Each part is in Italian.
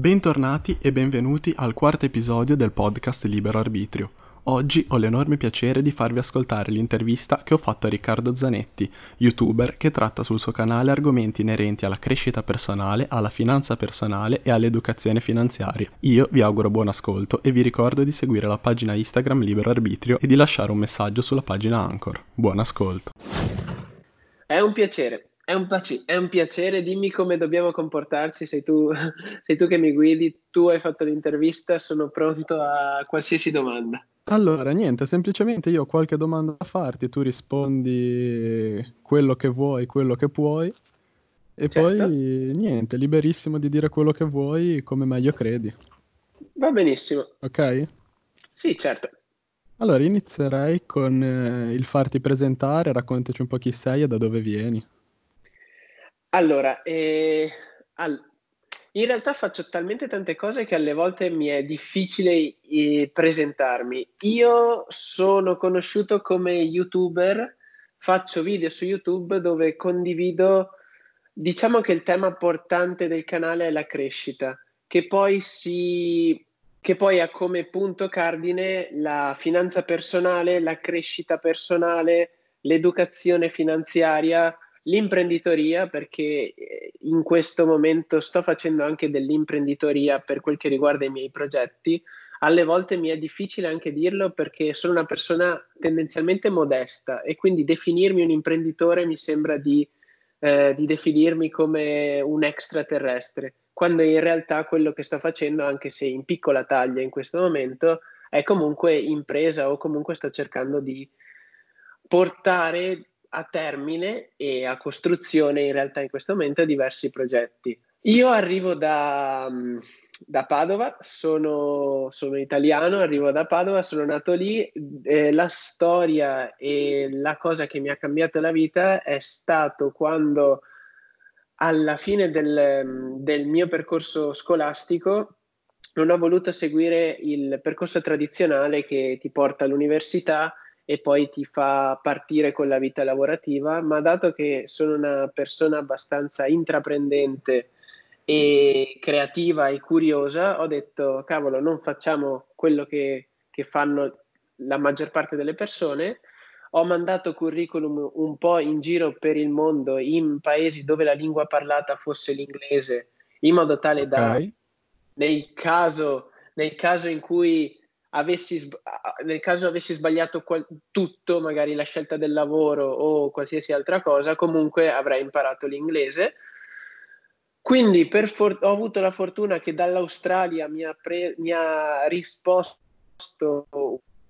Bentornati e benvenuti al quarto episodio del podcast Libero Arbitrio. Oggi ho l'enorme piacere di farvi ascoltare l'intervista che ho fatto a Riccardo Zanetti, youtuber che tratta sul suo canale argomenti inerenti alla crescita personale, alla finanza personale e all'educazione finanziaria. Io vi auguro buon ascolto e vi ricordo di seguire la pagina Instagram Libero Arbitrio e di lasciare un messaggio sulla pagina Anchor. Buon ascolto. È un piacere. È un, paci- è un, piacere, dimmi come dobbiamo comportarci, sei tu, sei tu che mi guidi, tu hai fatto l'intervista, sono pronto a qualsiasi domanda. Allora, niente, semplicemente io ho qualche domanda da farti, tu rispondi quello che vuoi, quello che puoi, e certo. poi niente, liberissimo di dire quello che vuoi come meglio credi. Va benissimo. Ok? Sì, certo. Allora, inizierei con eh, il farti presentare, raccontaci un po' chi sei e da dove vieni. Allora, eh, al- in realtà faccio talmente tante cose che alle volte mi è difficile eh, presentarmi. Io sono conosciuto come youtuber, faccio video su YouTube dove condivido, diciamo che il tema portante del canale è la crescita, che poi si che poi ha come punto cardine la finanza personale, la crescita personale, l'educazione finanziaria, l'imprenditoria perché eh, in questo momento sto facendo anche dell'imprenditoria per quel che riguarda i miei progetti. Alle volte mi è difficile anche dirlo perché sono una persona tendenzialmente modesta e quindi definirmi un imprenditore mi sembra di, eh, di definirmi come un extraterrestre, quando in realtà quello che sto facendo, anche se in piccola taglia in questo momento, è comunque impresa o comunque sto cercando di portare a termine e a costruzione in realtà in questo momento diversi progetti. Io arrivo da, mm, da Padova, sono, sono, italiano, arrivo da Padova, sono nato lì. Eh, la storia e la cosa che mi ha cambiato la vita è stato quando alla fine del, mm, del mio percorso scolastico non ho voluto seguire il percorso tradizionale che ti porta all'università e poi ti fa partire con la vita lavorativa, ma dato che sono una persona abbastanza intraprendente e creativa e curiosa, ho detto, cavolo, non facciamo quello che, che fanno la maggior parte delle persone, ho mandato curriculum un po' in giro per il mondo, in paesi dove la lingua parlata fosse l'inglese, in modo tale okay. da, nel caso, nel caso in cui avessi, nel caso avessi sbagliato qual- tutto, magari la scelta del lavoro o qualsiasi altra cosa, comunque avrei imparato l'inglese. Quindi for- ho avuto la fortuna che dall'Australia mi ha, pre- mi ha risposto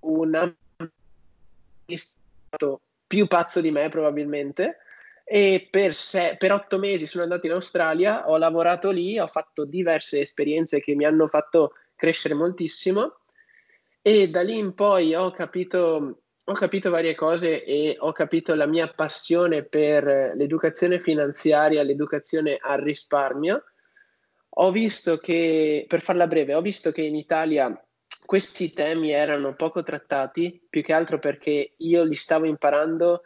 un stato più pazzo di me probabilmente e per, se- per otto mesi sono andato in Australia, ho lavorato lì, ho fatto diverse esperienze che mi hanno fatto crescere moltissimo e da lì in poi ho capito, ho capito varie cose e ho capito la mia passione per l'educazione finanziaria, l'educazione al risparmio. Ho visto che, per farla breve, ho visto che in Italia questi temi erano poco trattati, più che altro perché io li stavo imparando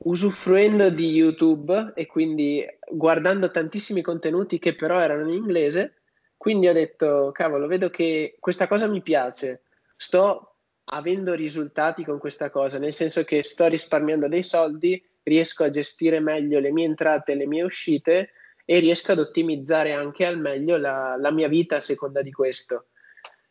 usufruendo di YouTube e quindi guardando tantissimi contenuti che però erano in inglese. Quindi ho detto, cavolo, vedo che questa cosa mi piace, sto avendo risultati con questa cosa, nel senso che sto risparmiando dei soldi, riesco a gestire meglio le mie entrate e le mie uscite e riesco ad ottimizzare anche al meglio la, la mia vita a seconda di questo.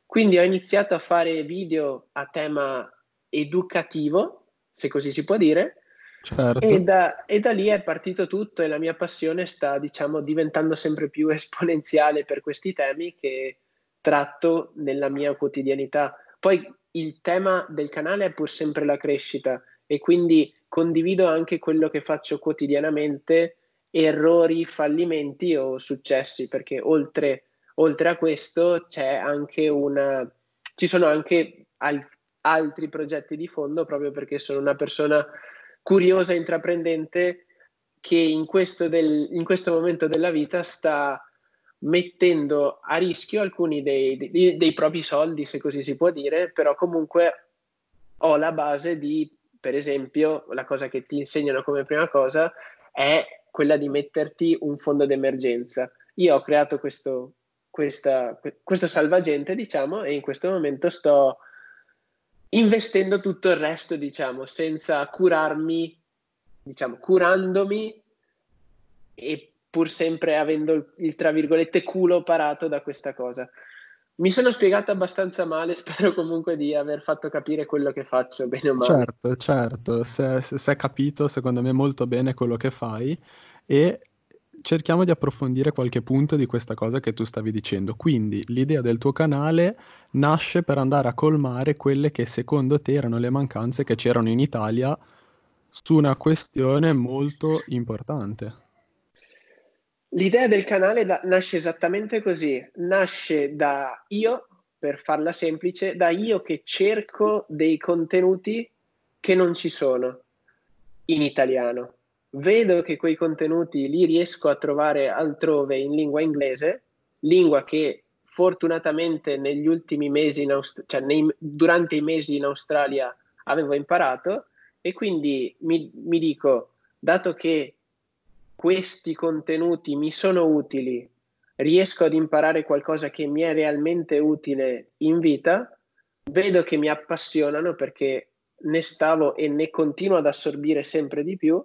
Quindi ho iniziato a fare video a tema educativo, se così si può dire, certo. e, da, e, da, lì è partito tutto e la mia passione sta, diciamo, diventando sempre più esponenziale per questi temi che tratto nella mia quotidianità. Poi il tema del canale è pur sempre la crescita e quindi condivido anche quello che faccio quotidianamente, errori, fallimenti o successi, perché oltre, oltre a questo c'è anche una, ci sono anche al, altri progetti di fondo proprio perché sono una persona curiosa intraprendente che in questo, del, in questo momento della vita sta mettendo a rischio alcuni dei, dei, dei, propri soldi, se così si può dire, però comunque ho la base di, per esempio, la cosa che ti insegnano come prima cosa è quella di metterti un fondo d'emergenza. Io ho creato questo, questa, questo salvagente, diciamo, e in questo momento sto investendo tutto il resto, diciamo, senza curarmi, diciamo, curandomi e pur sempre avendo il, tra virgolette culo parato da questa cosa. Mi sono spiegato abbastanza male, spero comunque di aver fatto capire quello che faccio bene o male. Certo, certo, si è capito secondo me molto bene quello che fai e cerchiamo di approfondire qualche punto di questa cosa che tu stavi dicendo. Quindi l'idea del tuo canale nasce per andare a colmare quelle che secondo te erano le mancanze che c'erano in Italia su una questione molto importante. L'idea del canale da- nasce esattamente così, nasce da io, per farla semplice, da io che cerco dei contenuti che non ci sono in italiano. Vedo che quei contenuti li riesco a trovare altrove in lingua inglese, lingua che fortunatamente negli ultimi mesi, in Aust- cioè nei, durante i mesi in Australia avevo imparato e quindi mi, mi dico, dato che questi contenuti mi sono utili, riesco ad imparare qualcosa che mi è realmente utile in vita, vedo che mi appassionano perché ne stavo e ne continuo ad assorbire sempre di più,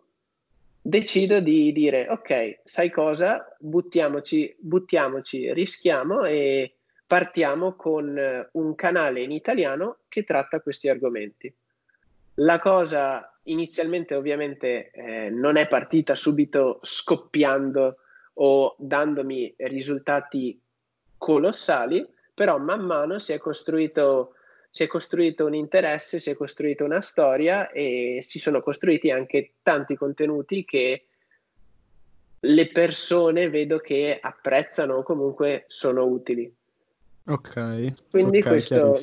decido di dire ok, sai cosa, buttiamoci, buttiamoci, rischiamo e partiamo con un canale in italiano che tratta questi argomenti. La cosa inizialmente ovviamente eh, non è partita subito scoppiando o dandomi risultati colossali, però man mano si è costruito, si è costruito un interesse, si è costruita una storia e si sono costruiti anche tanti contenuti che le persone vedo che apprezzano o comunque sono utili. Ok. Quindi okay, questo,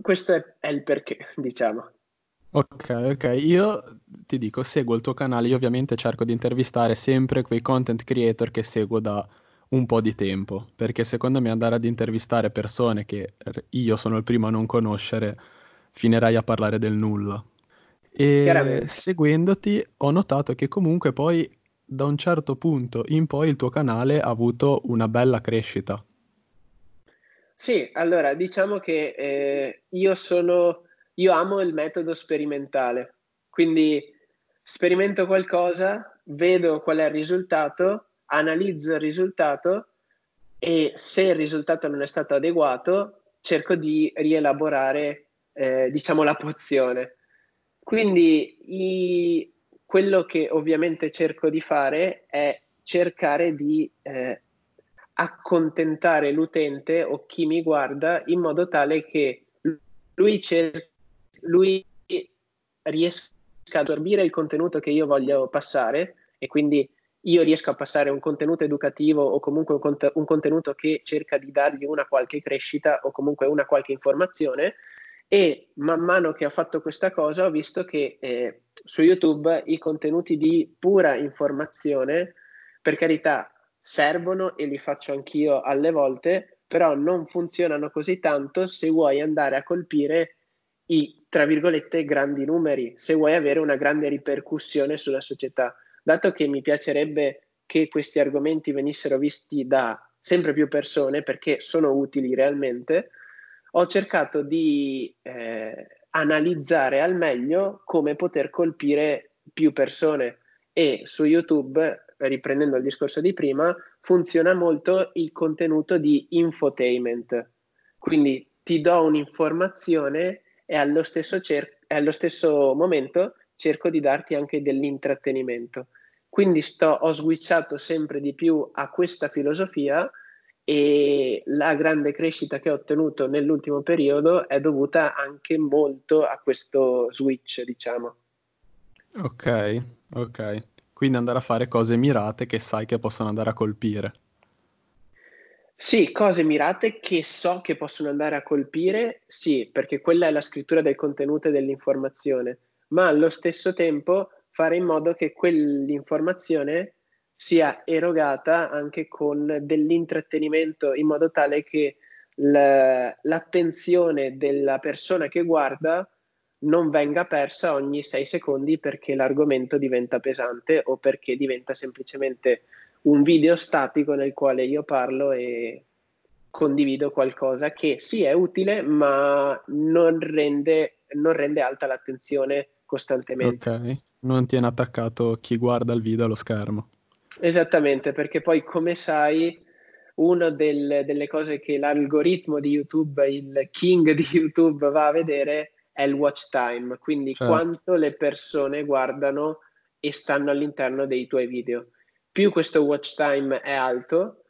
questo è, è il perché, diciamo. Ok, ok. Io ti dico, seguo il tuo canale, io ovviamente cerco di intervistare sempre quei content creator che seguo da un po' di tempo, perché secondo me andare ad intervistare persone che io sono il primo a non conoscere, finirei a parlare del nulla. E seguendoti ho notato che comunque poi da un certo punto in poi il tuo canale ha avuto una bella crescita. Sì, allora diciamo che eh, io sono io amo il metodo sperimentale, quindi sperimento qualcosa, vedo qual è il risultato, analizzo il risultato e se il risultato non è stato adeguato, cerco di rielaborare, eh, diciamo, la pozione. Quindi i, quello che ovviamente cerco di fare è cercare di eh, accontentare l'utente o chi mi guarda in modo tale che lui cerchi lui riesca ad assorbire il contenuto che io voglio passare e quindi io riesco a passare un contenuto educativo o comunque un, cont- un, contenuto che cerca di dargli una qualche crescita o comunque una qualche informazione. E man mano che ho fatto questa cosa ho visto che eh, su YouTube i contenuti di pura informazione per carità servono e li faccio anch'io alle volte però non funzionano così tanto se vuoi andare a colpire i, tra virgolette, grandi numeri, se vuoi avere una grande ripercussione sulla società. Dato che mi piacerebbe che questi argomenti venissero visti da sempre più persone perché sono utili realmente, ho cercato di eh, analizzare al meglio come poter colpire più persone e su YouTube, riprendendo il discorso di prima, funziona molto il contenuto di infotainment. Quindi ti do un'informazione e allo stesso, cer- allo stesso momento cerco di darti anche dell'intrattenimento. Quindi sto, ho switchato sempre di più a questa filosofia e la grande crescita che ho ottenuto nell'ultimo periodo è dovuta anche molto a questo switch, diciamo. Ok, ok. Quindi andare a fare cose mirate che sai che possono andare a colpire. Sì, cose mirate che so che possono andare a colpire, sì, perché quella è la scrittura del contenuto e dell'informazione, ma allo stesso tempo fare in modo che quell'informazione sia erogata anche con dell'intrattenimento in modo tale che l'attenzione della persona che guarda non venga persa ogni sei secondi perché l'argomento diventa pesante o perché diventa semplicemente un video statico nel quale io parlo e condivido qualcosa che sì è utile, ma non rende, non rende alta l'attenzione costantemente. Ok, non tiene attaccato chi guarda il video allo schermo. Esattamente, perché poi come sai, una del, delle cose che l'algoritmo di YouTube, il king di YouTube va a vedere è il watch time, quindi certo. quanto le persone guardano e stanno all'interno dei tuoi video. Più questo watch time è alto,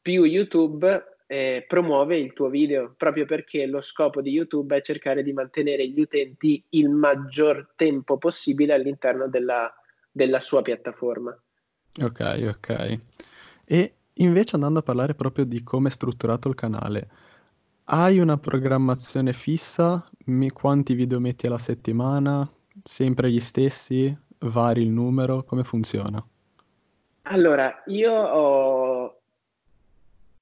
più YouTube eh, promuove il tuo video, proprio perché lo scopo di YouTube è cercare di mantenere gli utenti il maggior tempo possibile all'interno della, della sua piattaforma. Ok, ok. E invece andando a parlare proprio di come è strutturato il canale, hai una programmazione fissa? Mi- quanti video metti alla settimana? Sempre gli stessi? Vari il numero? Come funziona? Allora, io ho...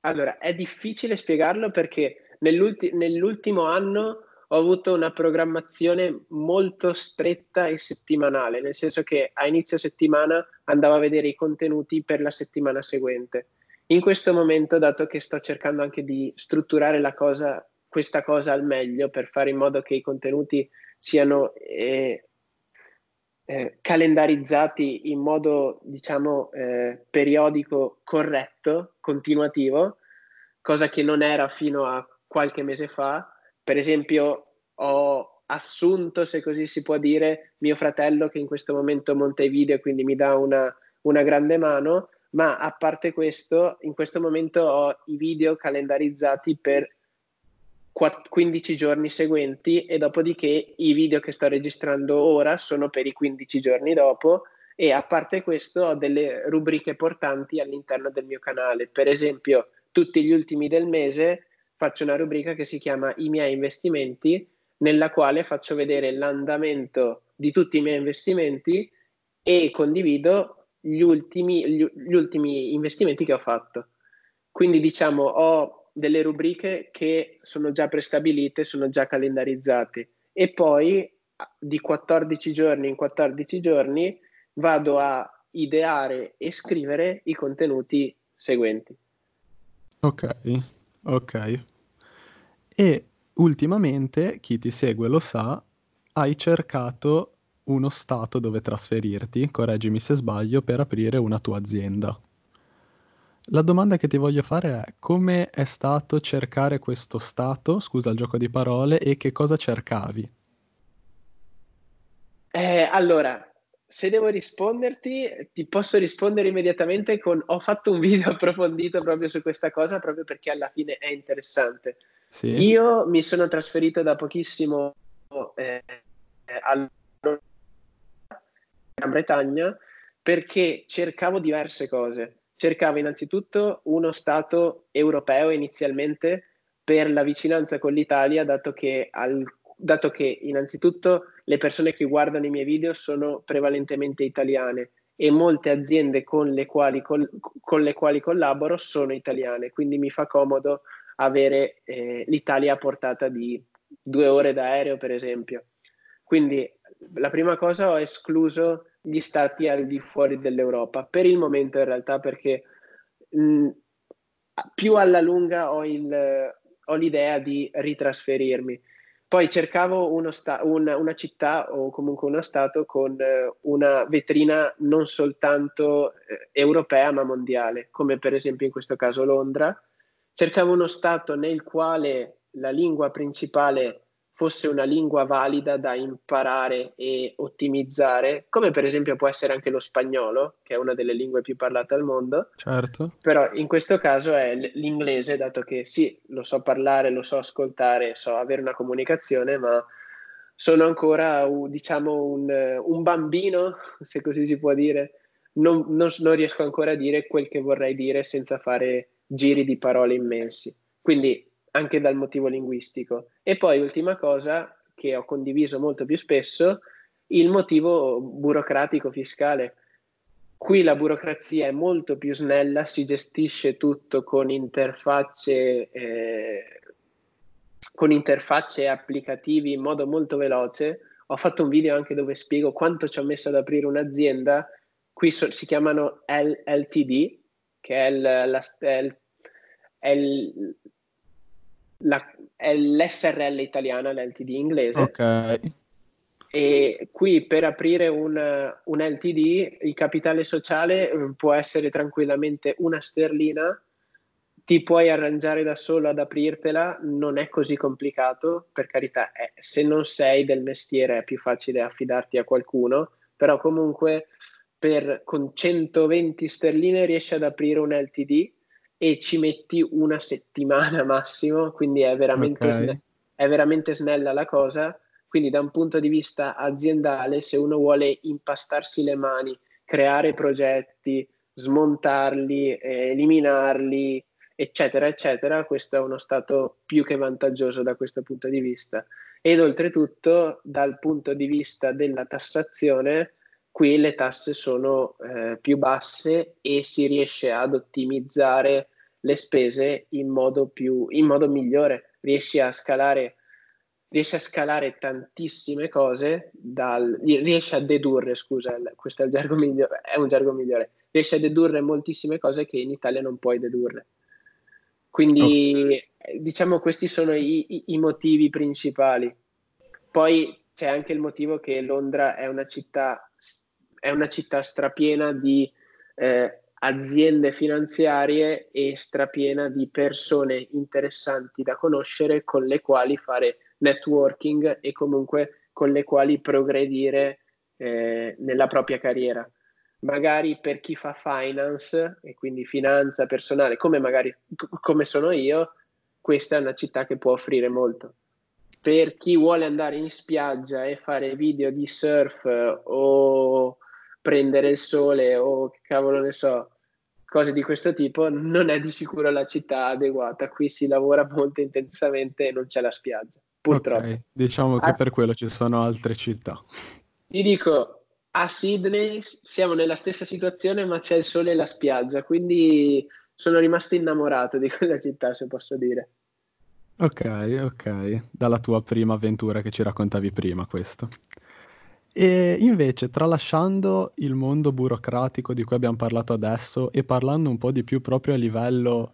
Allora, è difficile spiegarlo perché nell'ulti- nell'ultimo anno ho avuto una programmazione molto stretta e settimanale, nel senso che a inizio settimana andavo a vedere i contenuti per la settimana seguente. In questo momento, dato che sto cercando anche di strutturare la cosa, questa cosa al meglio per fare in modo che i contenuti siano eh, eh, calendarizzati in modo, diciamo, eh, periodico, corretto, continuativo, cosa che non era fino a qualche mese fa. Per esempio, ho assunto, se così si può dire, mio fratello che in questo momento monta i video, quindi mi dà una, una grande mano ma a parte questo, in questo momento ho i video calendarizzati per 15 giorni seguenti e dopodiché i video che sto registrando ora sono per i 15 giorni dopo e a parte questo ho delle rubriche portanti all'interno del mio canale. Per esempio, tutti gli ultimi del mese faccio una rubrica che si chiama I miei investimenti, nella quale faccio vedere l'andamento di tutti i miei investimenti e condivido gli ultimi, gli, gli ultimi investimenti che ho fatto. Quindi diciamo ho delle rubriche che sono già prestabilite, sono già calendarizzate e poi di 14 giorni in 14 giorni vado a ideare e scrivere i contenuti seguenti. Ok, ok. E ultimamente, chi ti segue lo sa, hai cercato uno stato dove trasferirti, correggimi se sbaglio, per aprire una tua azienda. La domanda che ti voglio fare è come è stato cercare questo stato, scusa il gioco di parole, e che cosa cercavi? Eh, allora, se devo risponderti, ti posso rispondere immediatamente con ho fatto un video approfondito proprio su questa cosa, proprio perché alla fine è interessante. Sì. Io mi sono trasferito da pochissimo eh, al Gran Bretagna perché cercavo diverse cose. Cercavo innanzitutto uno Stato europeo inizialmente per la vicinanza con l'Italia, dato che, al, dato che innanzitutto le persone che guardano i miei video sono prevalentemente italiane e molte aziende con le quali, col, con le quali collaboro sono italiane, quindi mi fa comodo avere eh, l'Italia a portata di due ore d'aereo, per esempio. Quindi la prima cosa ho escluso gli stati al di fuori dell'Europa, per il momento in realtà perché mh, più alla lunga ho, il, ho, l'idea di ritrasferirmi. Poi cercavo sta- una, una, città o comunque uno stato con eh, una vetrina non soltanto eh, europea ma mondiale, come per esempio in questo caso Londra. Cercavo uno stato nel quale la lingua principale fosse una lingua valida da imparare e ottimizzare, come per esempio può essere anche lo spagnolo, che è una delle lingue più parlate al mondo. Certo. Però in questo caso è l'inglese, dato che sì, lo so parlare, lo so ascoltare, so avere una comunicazione, ma sono ancora, diciamo, un, un bambino, se così si può dire. Non, non, non riesco ancora a dire quel che vorrei dire senza fare giri di parole immensi. Quindi anche dal motivo linguistico. E poi, ultima cosa che ho condiviso molto più spesso, il motivo burocratico fiscale. Qui la burocrazia è molto più snella, si gestisce tutto con interfacce, eh, con interfacce applicativi in modo molto veloce. Ho fatto un video anche dove spiego quanto ci ho messo ad aprire un'azienda. Qui so, si chiamano LTD, che è, il, la, è, il, la, è l'SRL italiana, l'LTD inglese. Ok. E qui per aprire un, un LTD il capitale sociale eh, può essere tranquillamente una sterlina ti puoi arrangiare da solo ad aprirtela, non è così complicato, per carità, è, se non sei del mestiere è più facile affidarti a qualcuno, però comunque per, con 120 sterline riesci ad aprire un LTD e ci metti una settimana massimo, quindi è veramente, okay. sne- è veramente snella la cosa. Quindi da un punto di vista aziendale, se uno vuole impastarsi le mani, creare progetti, smontarli, eh, eliminarli, eccetera, eccetera, questo è uno stato più che vantaggioso da questo punto di vista. Ed oltretutto, dal punto di vista della tassazione, qui le tasse sono eh, più basse e si riesce ad ottimizzare le spese in modo, più, in modo migliore. Riesci a scalare riesce a scalare tantissime cose, dal, riesce a dedurre, scusa, questo è, migliore, è un gergo migliore, riesce a dedurre moltissime cose che in Italia non puoi dedurre. Quindi oh. diciamo questi sono i, i, i, motivi principali. Poi c'è anche il motivo che Londra è una città, è una città strapiena di eh, aziende finanziarie e strapiena di persone interessanti da conoscere con le quali fare networking e comunque con le quali progredire eh, nella propria carriera magari per chi fa finance e quindi finanza personale, come magari come sono io, questa è una città che può offrire molto. Per chi vuole andare in spiaggia e fare video di surf o prendere il sole o che cavolo ne so, cose di questo tipo, non è di sicuro la città adeguata. Qui si lavora molto intensamente e non c'è la spiaggia, purtroppo. Okay. Diciamo che ah, per quello ci sono altre città. Ti dico, a Sydney siamo nella stessa situazione, ma c'è il sole e la spiaggia, quindi sono rimasto innamorato di quella città, se posso dire. Ok, ok, dalla tua prima avventura che ci raccontavi prima questo. E invece, tralasciando il mondo burocratico di cui abbiamo parlato adesso e parlando un po' di più proprio a livello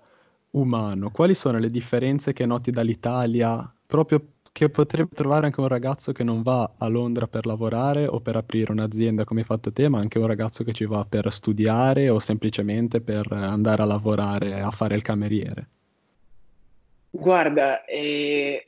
umano, quali sono le differenze che noti dall'Italia proprio che potrebbe trovare anche un ragazzo che non va a Londra per lavorare o per aprire un'azienda come hai fatto te, ma anche un ragazzo che ci va per studiare o semplicemente per andare a lavorare, a fare il cameriere. Guarda, eh,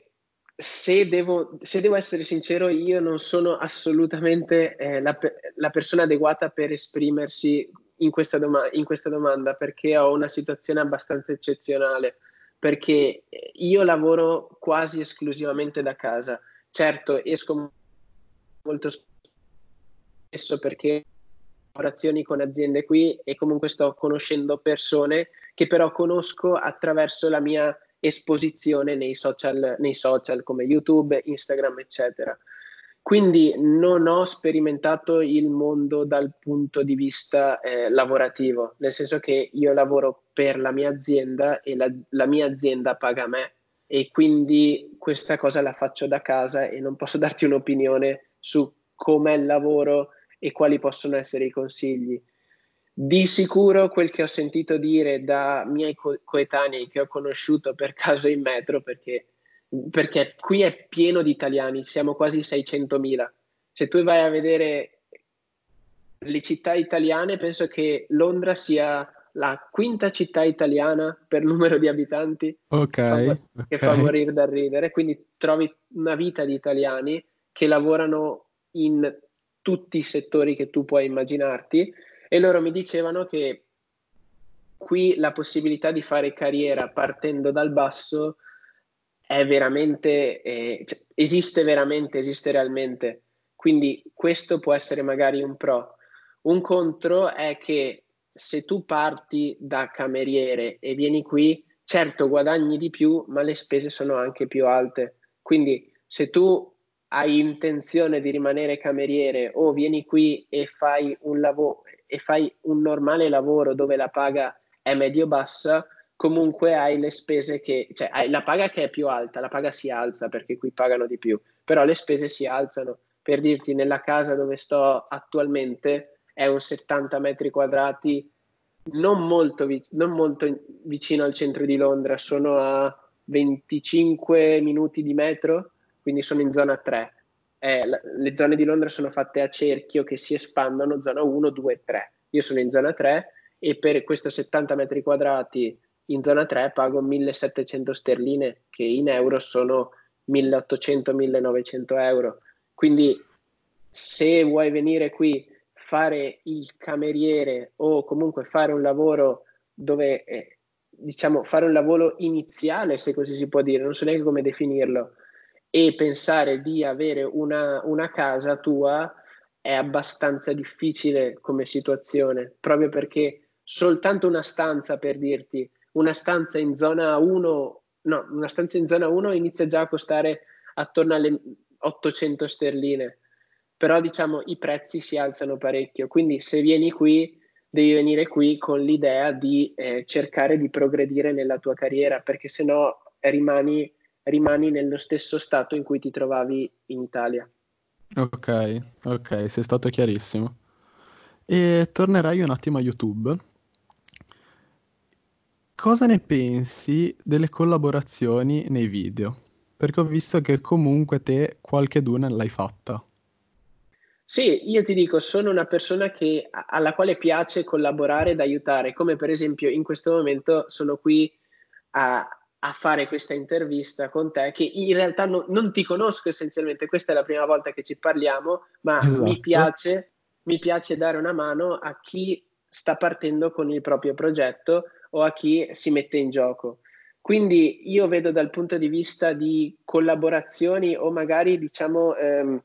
se, devo, se, devo, essere sincero, io non sono assolutamente eh, la, la, persona adeguata per esprimersi in questa, doma- in questa domanda perché ho una situazione abbastanza eccezionale perché io lavoro quasi esclusivamente da casa. Certo, esco molto spesso perché ho lavorazioni con aziende qui e comunque sto conoscendo persone che però conosco attraverso la mia esposizione nei social, nei social come YouTube, Instagram, eccetera. Quindi non ho sperimentato il mondo dal punto di vista eh, lavorativo, nel senso che io lavoro per la mia azienda e la, la mia azienda paga me e quindi questa cosa la faccio da casa e non posso darti un'opinione su com'è il lavoro e quali possono essere i consigli. Di sicuro quel che ho sentito dire da miei co- coetanei che ho conosciuto per caso in metro, perché perché qui è pieno di italiani, siamo quasi 600.000. Se tu vai a vedere le città italiane, penso che Londra sia la quinta città italiana per numero di abitanti okay, che fa morire da ridere. Quindi trovi una vita di italiani che lavorano in tutti i settori che tu puoi immaginarti e loro mi dicevano che qui la possibilità di fare carriera partendo dal basso è veramente, eh, cioè, esiste veramente, esiste realmente. Quindi questo può essere magari un pro. Un contro è che se tu parti da cameriere e vieni qui, certo guadagni di più, ma le spese sono anche più alte. Quindi se tu hai intenzione di rimanere cameriere o vieni qui e fai un lavoro e fai un normale lavoro dove la paga è medio-bassa, comunque hai le spese che, cioè hai la paga che è più alta, la paga si alza perché qui pagano di più, però le spese si alzano. Per dirti, nella casa dove sto attualmente è un 70 metri quadrati, non molto, non molto vicino al centro di Londra, sono a 25 minuti di metro, quindi sono in zona 3. Eh, le zone di Londra sono fatte a cerchio che si espandono zona 1, 2, 3. Io sono in zona 3 e per questo 70 metri quadrati in zona 3 pago 1700 sterline, che in euro sono 1800-1900 euro. Quindi se vuoi venire qui fare il cameriere o comunque fare un lavoro dove eh, diciamo fare un lavoro iniziale se così si può dire non so neanche come definirlo e pensare di avere una, una casa tua è abbastanza difficile come situazione proprio perché soltanto una stanza per dirti una stanza in zona 1 no una stanza in zona 1 inizia già a costare attorno alle 800 sterline però diciamo i prezzi si alzano parecchio, quindi se vieni qui devi venire qui con l'idea di eh, cercare di progredire nella tua carriera, perché se no rimani, rimani nello stesso stato in cui ti trovavi in Italia. Ok, ok, sei stato chiarissimo. E tornerai un attimo a YouTube. Cosa ne pensi delle collaborazioni nei video? Perché ho visto che comunque te qualche duna l'hai fatta. Sì, io ti dico, sono una persona che, alla quale piace collaborare ed aiutare, come per esempio in questo momento sono qui a, a fare questa intervista con te, che in realtà no, non ti conosco essenzialmente, questa è la prima volta che ci parliamo, ma esatto. mi, piace, mi piace dare una mano a chi sta partendo con il proprio progetto o a chi si mette in gioco. Quindi io vedo dal punto di vista di collaborazioni o magari diciamo... Ehm,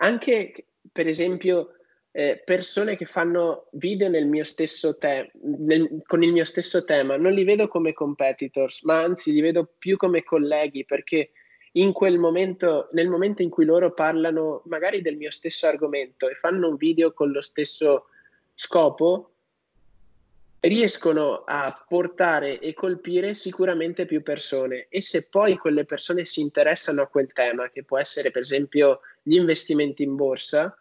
anche per esempio eh, persone che fanno video nel mio stesso te- nel, con il mio stesso tema, non li vedo come competitors, ma anzi li vedo più come colleghi perché in quel momento, nel momento in cui loro parlano magari del mio stesso argomento e fanno un video con lo stesso scopo, riescono a portare e colpire sicuramente più persone. E se poi quelle persone si interessano a quel tema, che può essere per esempio gli investimenti in borsa,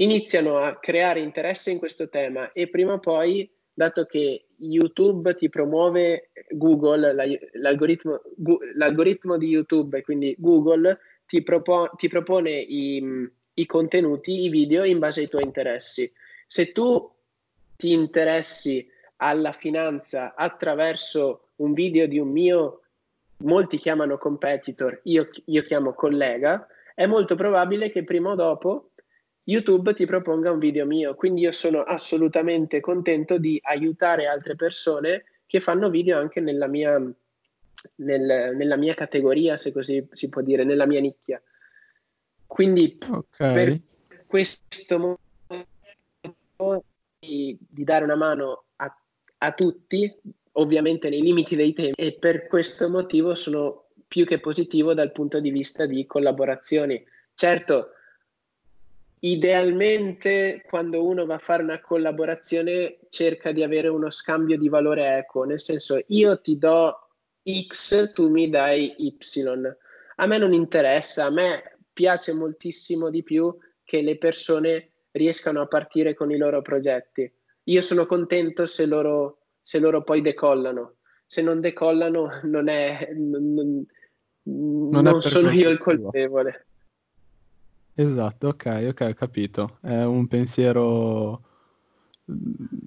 iniziano a creare interesse in questo tema e prima o poi, dato che YouTube ti promuove Google, l'algoritmo, l'algoritmo di YouTube e quindi Google ti, propo, ti propone i, i contenuti, i video in base ai tuoi interessi. Se tu ti interessi alla finanza attraverso un video di un mio, molti chiamano competitor, io, io chiamo collega, è molto probabile che prima o dopo YouTube ti proponga un video mio. Quindi io sono assolutamente contento di aiutare altre persone che fanno video anche nella mia, nel, nella mia categoria, se così si può dire, nella mia nicchia. Quindi okay. per questo motivo di, di dare una mano a a tutti, ovviamente nei limiti dei tempi, e per questo motivo sono più che positivo dal punto di vista di collaborazioni. Certo, idealmente quando uno va a fare una collaborazione cerca di avere uno scambio di valore equo, nel senso io ti do X, tu mi dai Y. A me non interessa, a me piace moltissimo di più che le persone riescano a partire con i loro progetti io sono contento se loro, se loro poi decollano. Se non decollano non è... Non, non, non sono io il colpevole. Esatto, ok, ok, ho capito. È un pensiero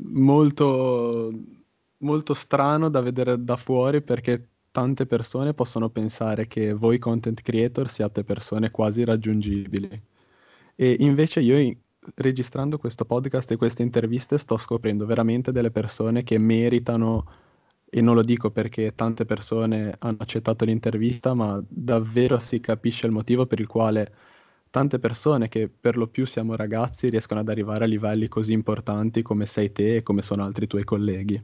molto, molto strano da vedere da fuori perché tante persone possono pensare che voi content creator siate persone quasi raggiungibili. E invece io registrando questo podcast e queste interviste sto scoprendo veramente delle persone che meritano, e non lo dico perché tante persone hanno accettato l'intervista, ma davvero si capisce il motivo per il quale tante persone che per lo più siamo ragazzi riescono ad arrivare a livelli così importanti come sei te e come sono altri tuoi colleghi.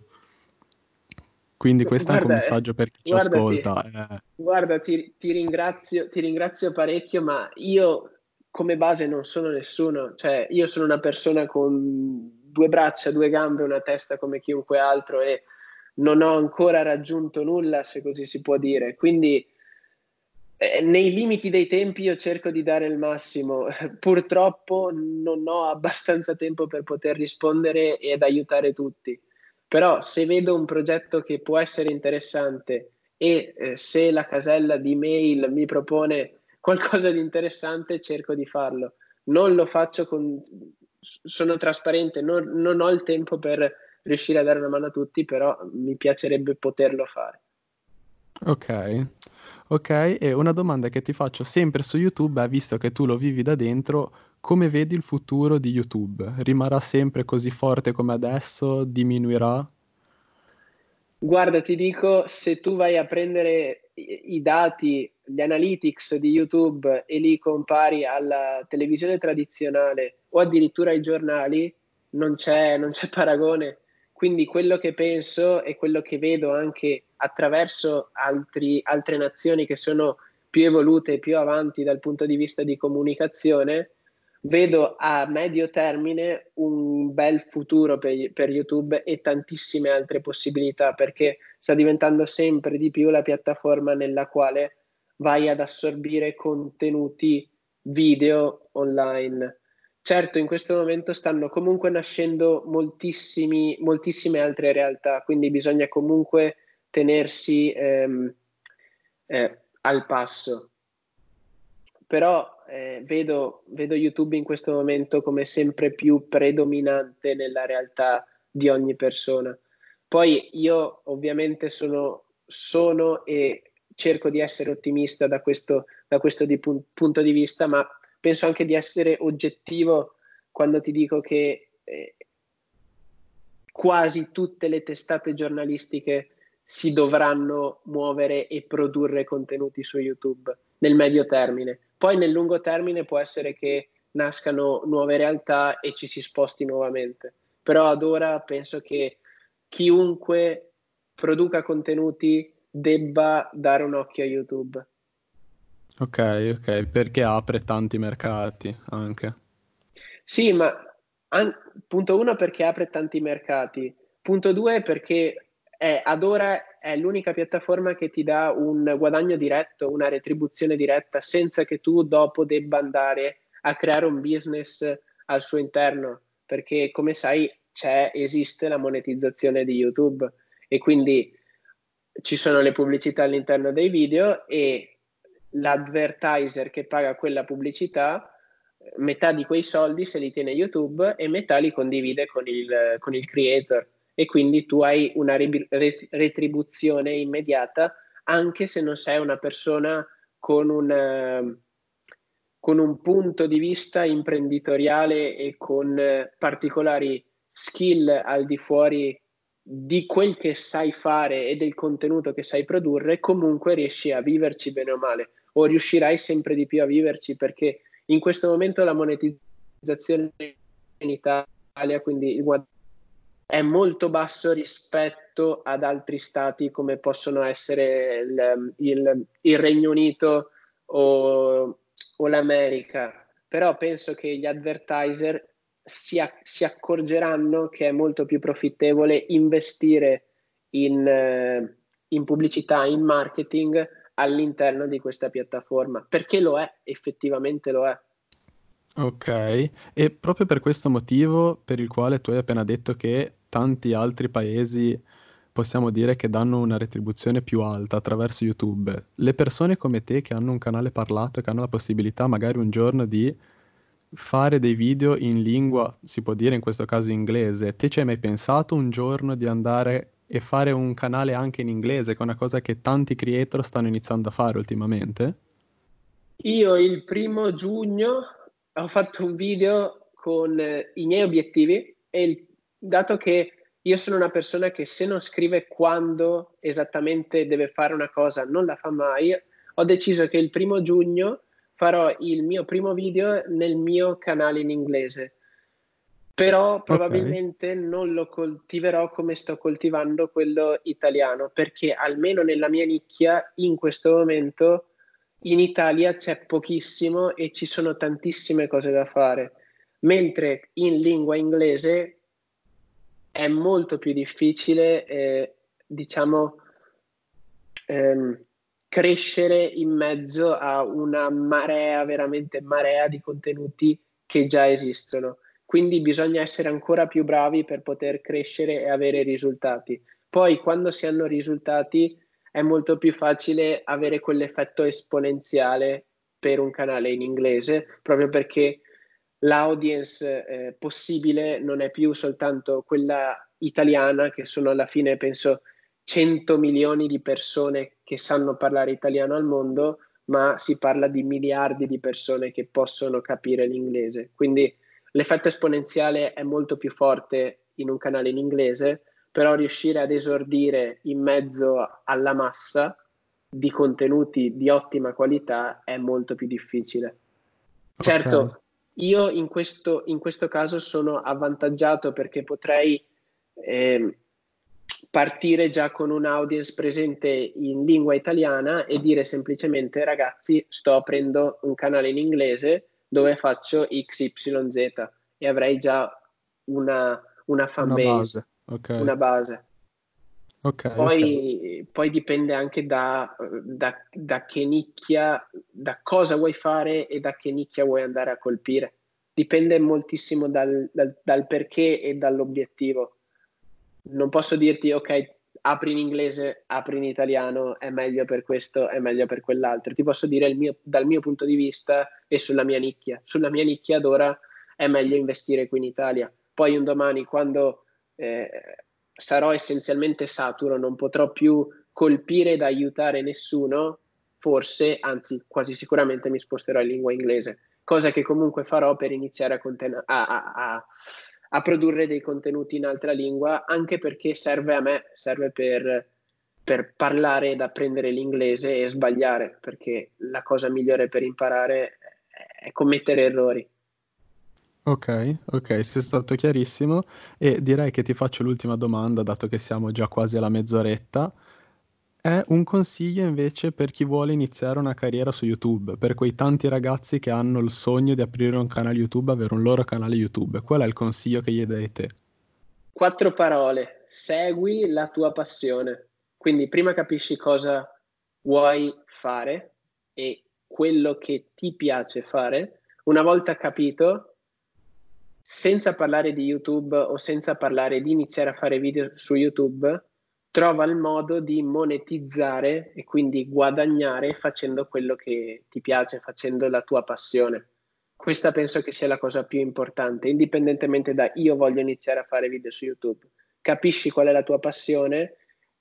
Quindi questo guarda, è un messaggio per chi ci ascolta. Eh. Guarda, ti, ti, ringrazio, ti ringrazio parecchio, ma io come base non sono nessuno, cioè io sono una persona con due braccia, due gambe, una testa come chiunque altro e non ho ancora raggiunto nulla, se così si può dire. Quindi eh, nei limiti dei tempi io cerco di dare il massimo. Purtroppo non ho abbastanza tempo per poter rispondere ed aiutare tutti. Però se vedo un progetto che può essere interessante e eh, se la casella di mail mi propone qualcosa di interessante cerco di farlo. Non lo faccio con... sono trasparente, non, non ho il tempo per riuscire a dare una mano a tutti, però mi piacerebbe poterlo fare. Ok, ok, e una domanda che ti faccio sempre su YouTube visto che tu lo vivi da dentro, come vedi il futuro di YouTube? Rimarrà sempre così forte come adesso? Diminuirà? Guarda, ti dico, se tu vai a prendere i dati, gli analytics di YouTube e li compari alla televisione tradizionale o addirittura ai giornali, non c'è, non c'è paragone. Quindi quello che penso e quello che vedo anche attraverso altri, altre nazioni che sono più evolute e più avanti dal punto di vista di comunicazione, vedo a medio termine un bel futuro per, per, YouTube e tantissime altre possibilità perché sta diventando sempre di più la piattaforma nella quale vai ad assorbire contenuti video online. Certo, in questo momento stanno comunque nascendo moltissime altre realtà, quindi bisogna comunque tenersi ehm, eh, al passo. Però eh, vedo, vedo YouTube in questo momento come sempre più predominante nella realtà di ogni persona. Poi io ovviamente sono, sono e cerco di essere ottimista da questo, da questo di pun- punto di vista, ma penso anche di essere oggettivo quando ti dico che eh, quasi tutte le testate giornalistiche si dovranno muovere e produrre contenuti su YouTube nel medio termine. Poi nel lungo termine può essere che nascano nuove realtà e ci si sposti nuovamente. Però ad ora penso che chiunque produca contenuti debba dare un occhio a YouTube. Ok, ok, perché apre tanti mercati anche. Sì, ma an- punto uno perché apre tanti mercati, punto due perché è, ad ora è l'unica piattaforma che ti dà un guadagno diretto, una retribuzione diretta, senza che tu dopo debba andare a creare un business al suo interno, perché come sai esiste la monetizzazione di YouTube. E quindi ci sono le pubblicità all'interno dei video e l'advertiser che paga quella pubblicità metà di quei soldi se li tiene YouTube e metà li condivide con il, con il creator. E quindi tu hai una retribuzione immediata anche se non sei una persona con un, con un punto di vista imprenditoriale e con particolari skill al di fuori di quel che sai fare e del contenuto che sai produrre, comunque riesci a viverci bene o male, o riuscirai sempre di più a viverci perché in questo momento la monetizzazione in Italia, quindi il guadagno è molto basso rispetto ad altri stati come possono essere il, il, il Regno Unito o, o, l'America. Però penso che gli advertiser si, si, accorgeranno che è molto più profittevole investire in, eh, in pubblicità, in marketing all'interno di questa piattaforma, perché lo è, effettivamente lo è. Ok, e proprio per questo motivo per il quale tu hai appena detto che tanti altri paesi possiamo dire che danno una retribuzione più alta attraverso YouTube, le persone come te che hanno un canale parlato e che hanno la possibilità magari un giorno di fare dei video in lingua, si può dire in questo caso inglese, te ci hai mai pensato un giorno di andare e fare un canale anche in inglese, che è una cosa che tanti creator stanno iniziando a fare ultimamente? Io il primo giugno ho fatto un video con eh, i miei obiettivi e il, dato che io sono una persona che se non scrive quando esattamente deve fare una cosa non la fa mai, ho deciso che il primo giugno farò il mio primo video nel mio canale in inglese. Però probabilmente okay. non lo coltiverò come sto coltivando quello italiano, perché almeno nella mia nicchia in questo momento in Italia c'è pochissimo e ci sono tantissime cose da fare, mentre in lingua inglese è molto più difficile, eh, diciamo, ehm, crescere in mezzo a una marea, veramente marea di contenuti che già esistono. Quindi bisogna essere ancora più bravi per poter crescere e avere risultati. Poi quando si hanno risultati è molto più facile avere quell'effetto esponenziale per un canale in inglese, proprio perché l'audience eh, possibile non è più soltanto quella italiana, che sono alla fine, penso, 100 milioni di persone che sanno parlare italiano al mondo, ma si parla di miliardi di persone che possono capire l'inglese. Quindi l'effetto esponenziale è molto più forte in un canale in inglese, però riuscire ad esordire in mezzo alla massa di contenuti di ottima qualità è molto più difficile. Certo, okay. io in questo, in questo, caso sono avvantaggiato perché potrei eh, partire già con un'audience presente in lingua italiana e dire semplicemente ragazzi sto aprendo un canale in inglese dove faccio XYZ e avrei già una, una fan una base. Okay. Una base. Okay, poi, okay. poi, dipende anche da, da, da, che nicchia, da cosa vuoi fare e da che nicchia vuoi andare a colpire. Dipende moltissimo dal, dal, dal perché e dall'obiettivo. Non posso dirti, ok, apri in inglese, apri in italiano, è meglio per questo, è meglio per quell'altro. Ti posso dire mio, dal mio punto di vista e sulla mia nicchia. Sulla mia nicchia ad ora è meglio investire qui in Italia. Poi un domani, quando eh, sarò essenzialmente saturo, non potrò più colpire ed aiutare nessuno, forse, anzi quasi sicuramente mi sposterò in lingua inglese, cosa che comunque farò per iniziare a, conten- a, a, a produrre dei contenuti in altra lingua, anche perché serve a me, serve per, per parlare ed apprendere l'inglese e sbagliare, perché la cosa migliore per imparare è commettere errori. Ok, ok, sei stato chiarissimo e direi che ti faccio l'ultima domanda, dato che siamo già quasi alla mezz'oretta. È un consiglio invece per chi vuole iniziare una carriera su YouTube, per quei tanti ragazzi che hanno il sogno di aprire un canale YouTube, avere un loro canale YouTube. Qual è il consiglio che gli dai te? Quattro parole. Segui la tua passione. Quindi prima capisci cosa vuoi fare e quello che ti piace fare. Una volta capito, senza parlare di YouTube o senza parlare di iniziare a fare video su YouTube, trova il modo di monetizzare e quindi guadagnare facendo quello che ti piace, facendo la tua passione. Questa penso che sia la cosa più importante, indipendentemente da io voglio iniziare a fare video su YouTube. Capisci qual è la tua passione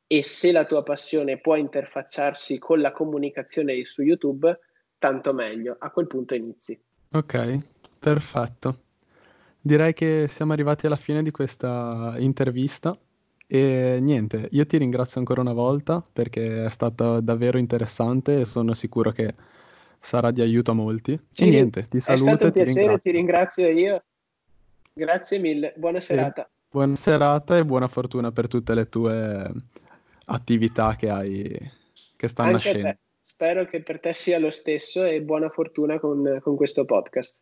e se la tua passione può interfacciarsi con la comunicazione su YouTube, tanto meglio. A quel punto inizi. Ok, perfetto. Direi che siamo arrivati alla fine di questa intervista e niente, io ti ringrazio ancora una volta perché è stato davvero interessante e sono sicuro che sarà di aiuto a molti. Sì, e niente, ti saluto. È stato un ti piacere, ringrazio. ti ringrazio io. Grazie mille, buona serata. E buona serata e buona fortuna per tutte le tue attività che hai, che stanno nascendo. Spero che per te sia lo stesso e buona fortuna con, con questo podcast.